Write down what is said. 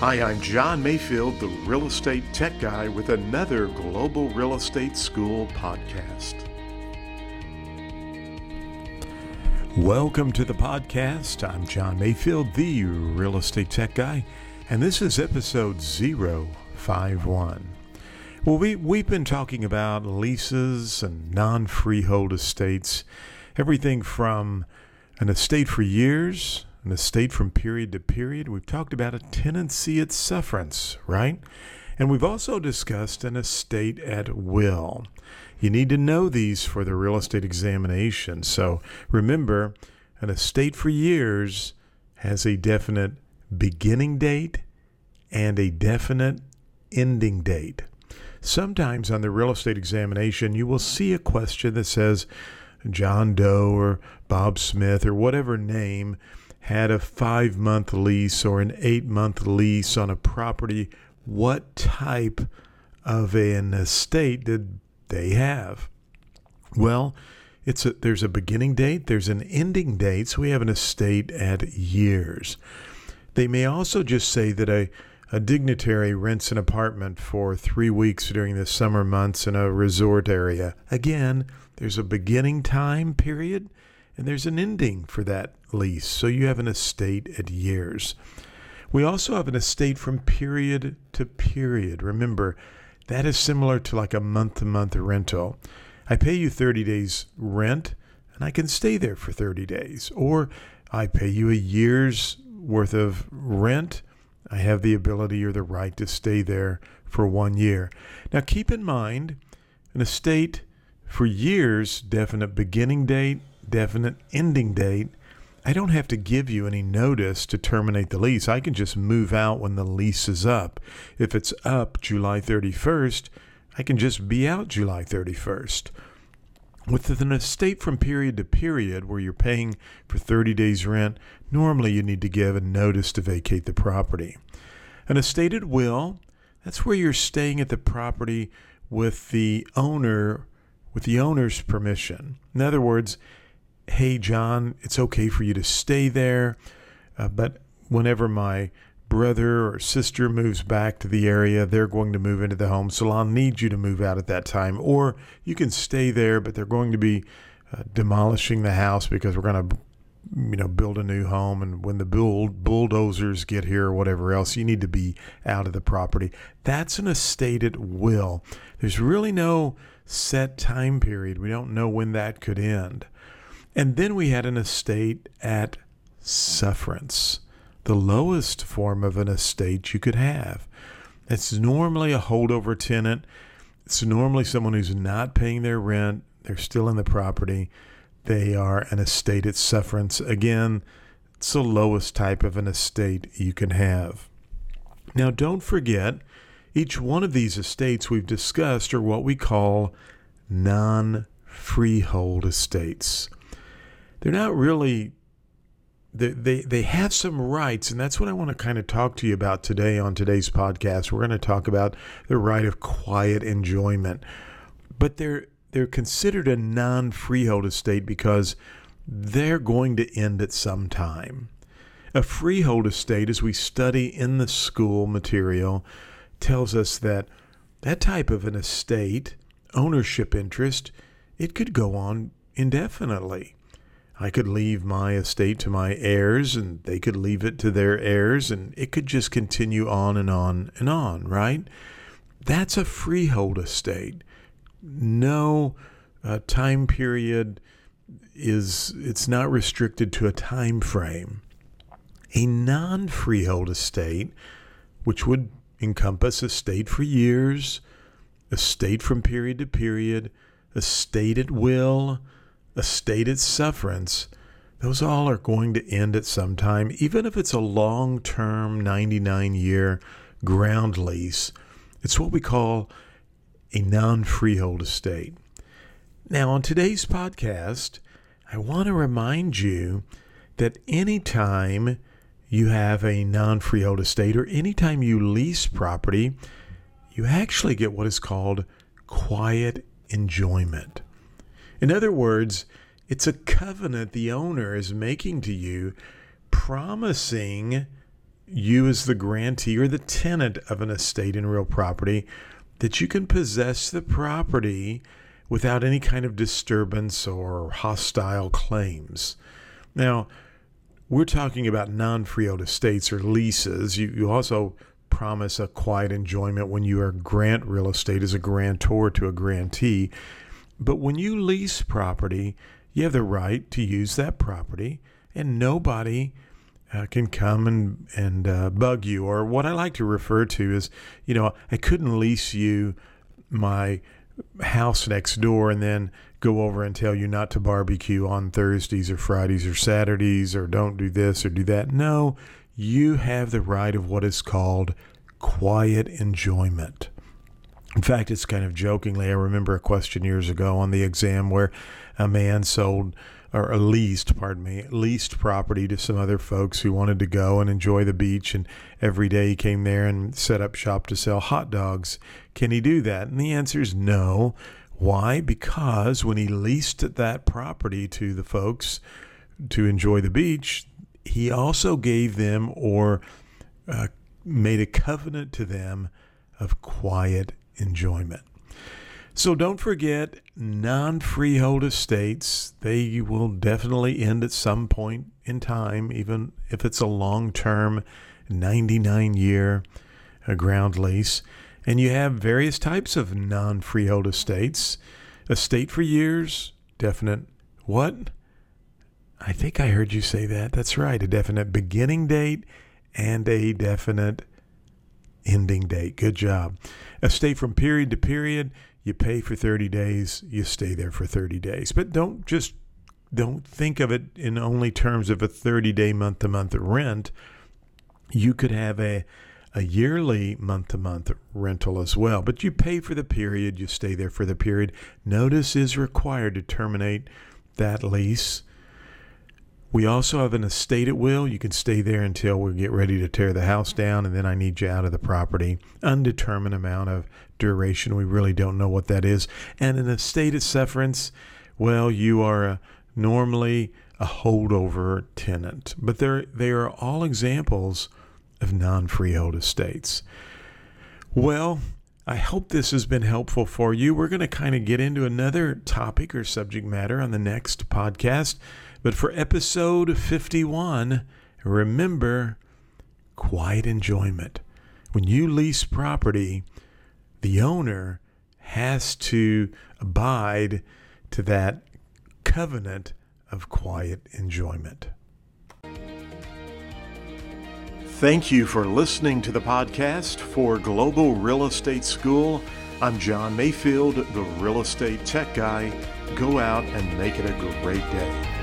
Hi, I'm John Mayfield, the real estate tech guy, with another Global Real Estate School podcast. Welcome to the podcast. I'm John Mayfield, the real estate tech guy, and this is episode 051. Well, we, we've been talking about leases and non freehold estates, everything from an estate for years, an estate from period to period. We've talked about a tenancy at sufferance, right? And we've also discussed an estate at will. You need to know these for the real estate examination. So remember, an estate for years has a definite beginning date and a definite ending date. Sometimes on the real estate examination, you will see a question that says John Doe or Bob Smith or whatever name had a five month lease or an eight month lease on a property. What type of an estate did they have? Well, it's a, there's a beginning date, there's an ending date, so we have an estate at years. They may also just say that a a dignitary rents an apartment for three weeks during the summer months in a resort area. Again, there's a beginning time period and there's an ending for that lease. So you have an estate at years. We also have an estate from period to period. Remember, that is similar to like a month to month rental. I pay you 30 days rent and I can stay there for 30 days. Or I pay you a year's worth of rent I have the ability or the right to stay there for one year. Now, keep in mind, an estate for years, definite beginning date, definite ending date. I don't have to give you any notice to terminate the lease. I can just move out when the lease is up. If it's up July 31st, I can just be out July 31st. With an estate from period to period where you're paying for 30 days rent, normally you need to give a notice to vacate the property. An estate at will, that's where you're staying at the property with the owner with the owner's permission. In other words, hey John, it's okay for you to stay there, uh, but whenever my brother or sister moves back to the area, they're going to move into the home. So I'll need you to move out at that time. Or you can stay there, but they're going to be uh, demolishing the house because we're going to you know build a new home and when the bull, bulldozers get here or whatever else you need to be out of the property that's an estate at will there's really no set time period we don't know when that could end and then we had an estate at sufferance the lowest form of an estate you could have. It's normally a holdover tenant. It's normally someone who's not paying their rent. They're still in the property. They are an estate at sufferance. Again, it's the lowest type of an estate you can have. Now, don't forget, each one of these estates we've discussed are what we call non freehold estates. They're not really they, they, they have some rights, and that's what I want to kind of talk to you about today on today's podcast. We're going to talk about the right of quiet enjoyment, but they're they're considered a non-freehold estate because they're going to end at some time. A freehold estate, as we study in the school material, tells us that that type of an estate ownership interest it could go on indefinitely. I could leave my estate to my heirs and they could leave it to their heirs and it could just continue on and on and on, right? That's a freehold estate. No uh, time period is it's not restricted to a time frame. A non-freehold estate, which would encompass estate for years, estate from period to period, estate at will, estate at sufferance, those all are going to end at some time, even if it's a long term 99 year ground lease. It's what we call a non freehold estate. Now, on today's podcast, I want to remind you that anytime you have a non freehold estate or anytime you lease property, you actually get what is called quiet enjoyment. In other words, it's a covenant the owner is making to you, promising you as the grantee or the tenant of an estate in real property that you can possess the property without any kind of disturbance or hostile claims. Now, we're talking about non freehold estates or leases. You, you also promise a quiet enjoyment when you are grant real estate as a grantor to a grantee. But when you lease property, you have the right to use that property, and nobody uh, can come and and uh, bug you. Or what I like to refer to is, you know, I couldn't lease you my house next door and then go over and tell you not to barbecue on Thursdays or Fridays or Saturdays or don't do this or do that. No, you have the right of what is called quiet enjoyment. In fact, it's kind of jokingly, I remember a question years ago on the exam where a man sold or leased, pardon me, leased property to some other folks who wanted to go and enjoy the beach. And every day he came there and set up shop to sell hot dogs. Can he do that? And the answer is no. Why? Because when he leased that property to the folks to enjoy the beach, he also gave them or uh, made a covenant to them of quiet enjoyment. So don't forget non freehold estates. They will definitely end at some point in time, even if it's a long term 99 year uh, ground lease. And you have various types of non freehold estates. Estate for years, definite what? I think I heard you say that. That's right. A definite beginning date and a definite ending date. Good job. Estate from period to period you pay for 30 days, you stay there for 30 days. But don't just don't think of it in only terms of a 30 day month to month rent. You could have a a yearly month to month rental as well, but you pay for the period, you stay there for the period. Notice is required to terminate that lease we also have an estate at will. You can stay there until we get ready to tear the house down, and then I need you out of the property. Undetermined amount of duration. We really don't know what that is. And an estate at sufferance, well, you are a, normally a holdover tenant, but they are all examples of non freehold estates. Well, I hope this has been helpful for you. We're going to kind of get into another topic or subject matter on the next podcast. But for episode 51, remember quiet enjoyment. When you lease property, the owner has to abide to that covenant of quiet enjoyment. Thank you for listening to the podcast for Global Real Estate School. I'm John Mayfield, the real estate tech guy. Go out and make it a great day.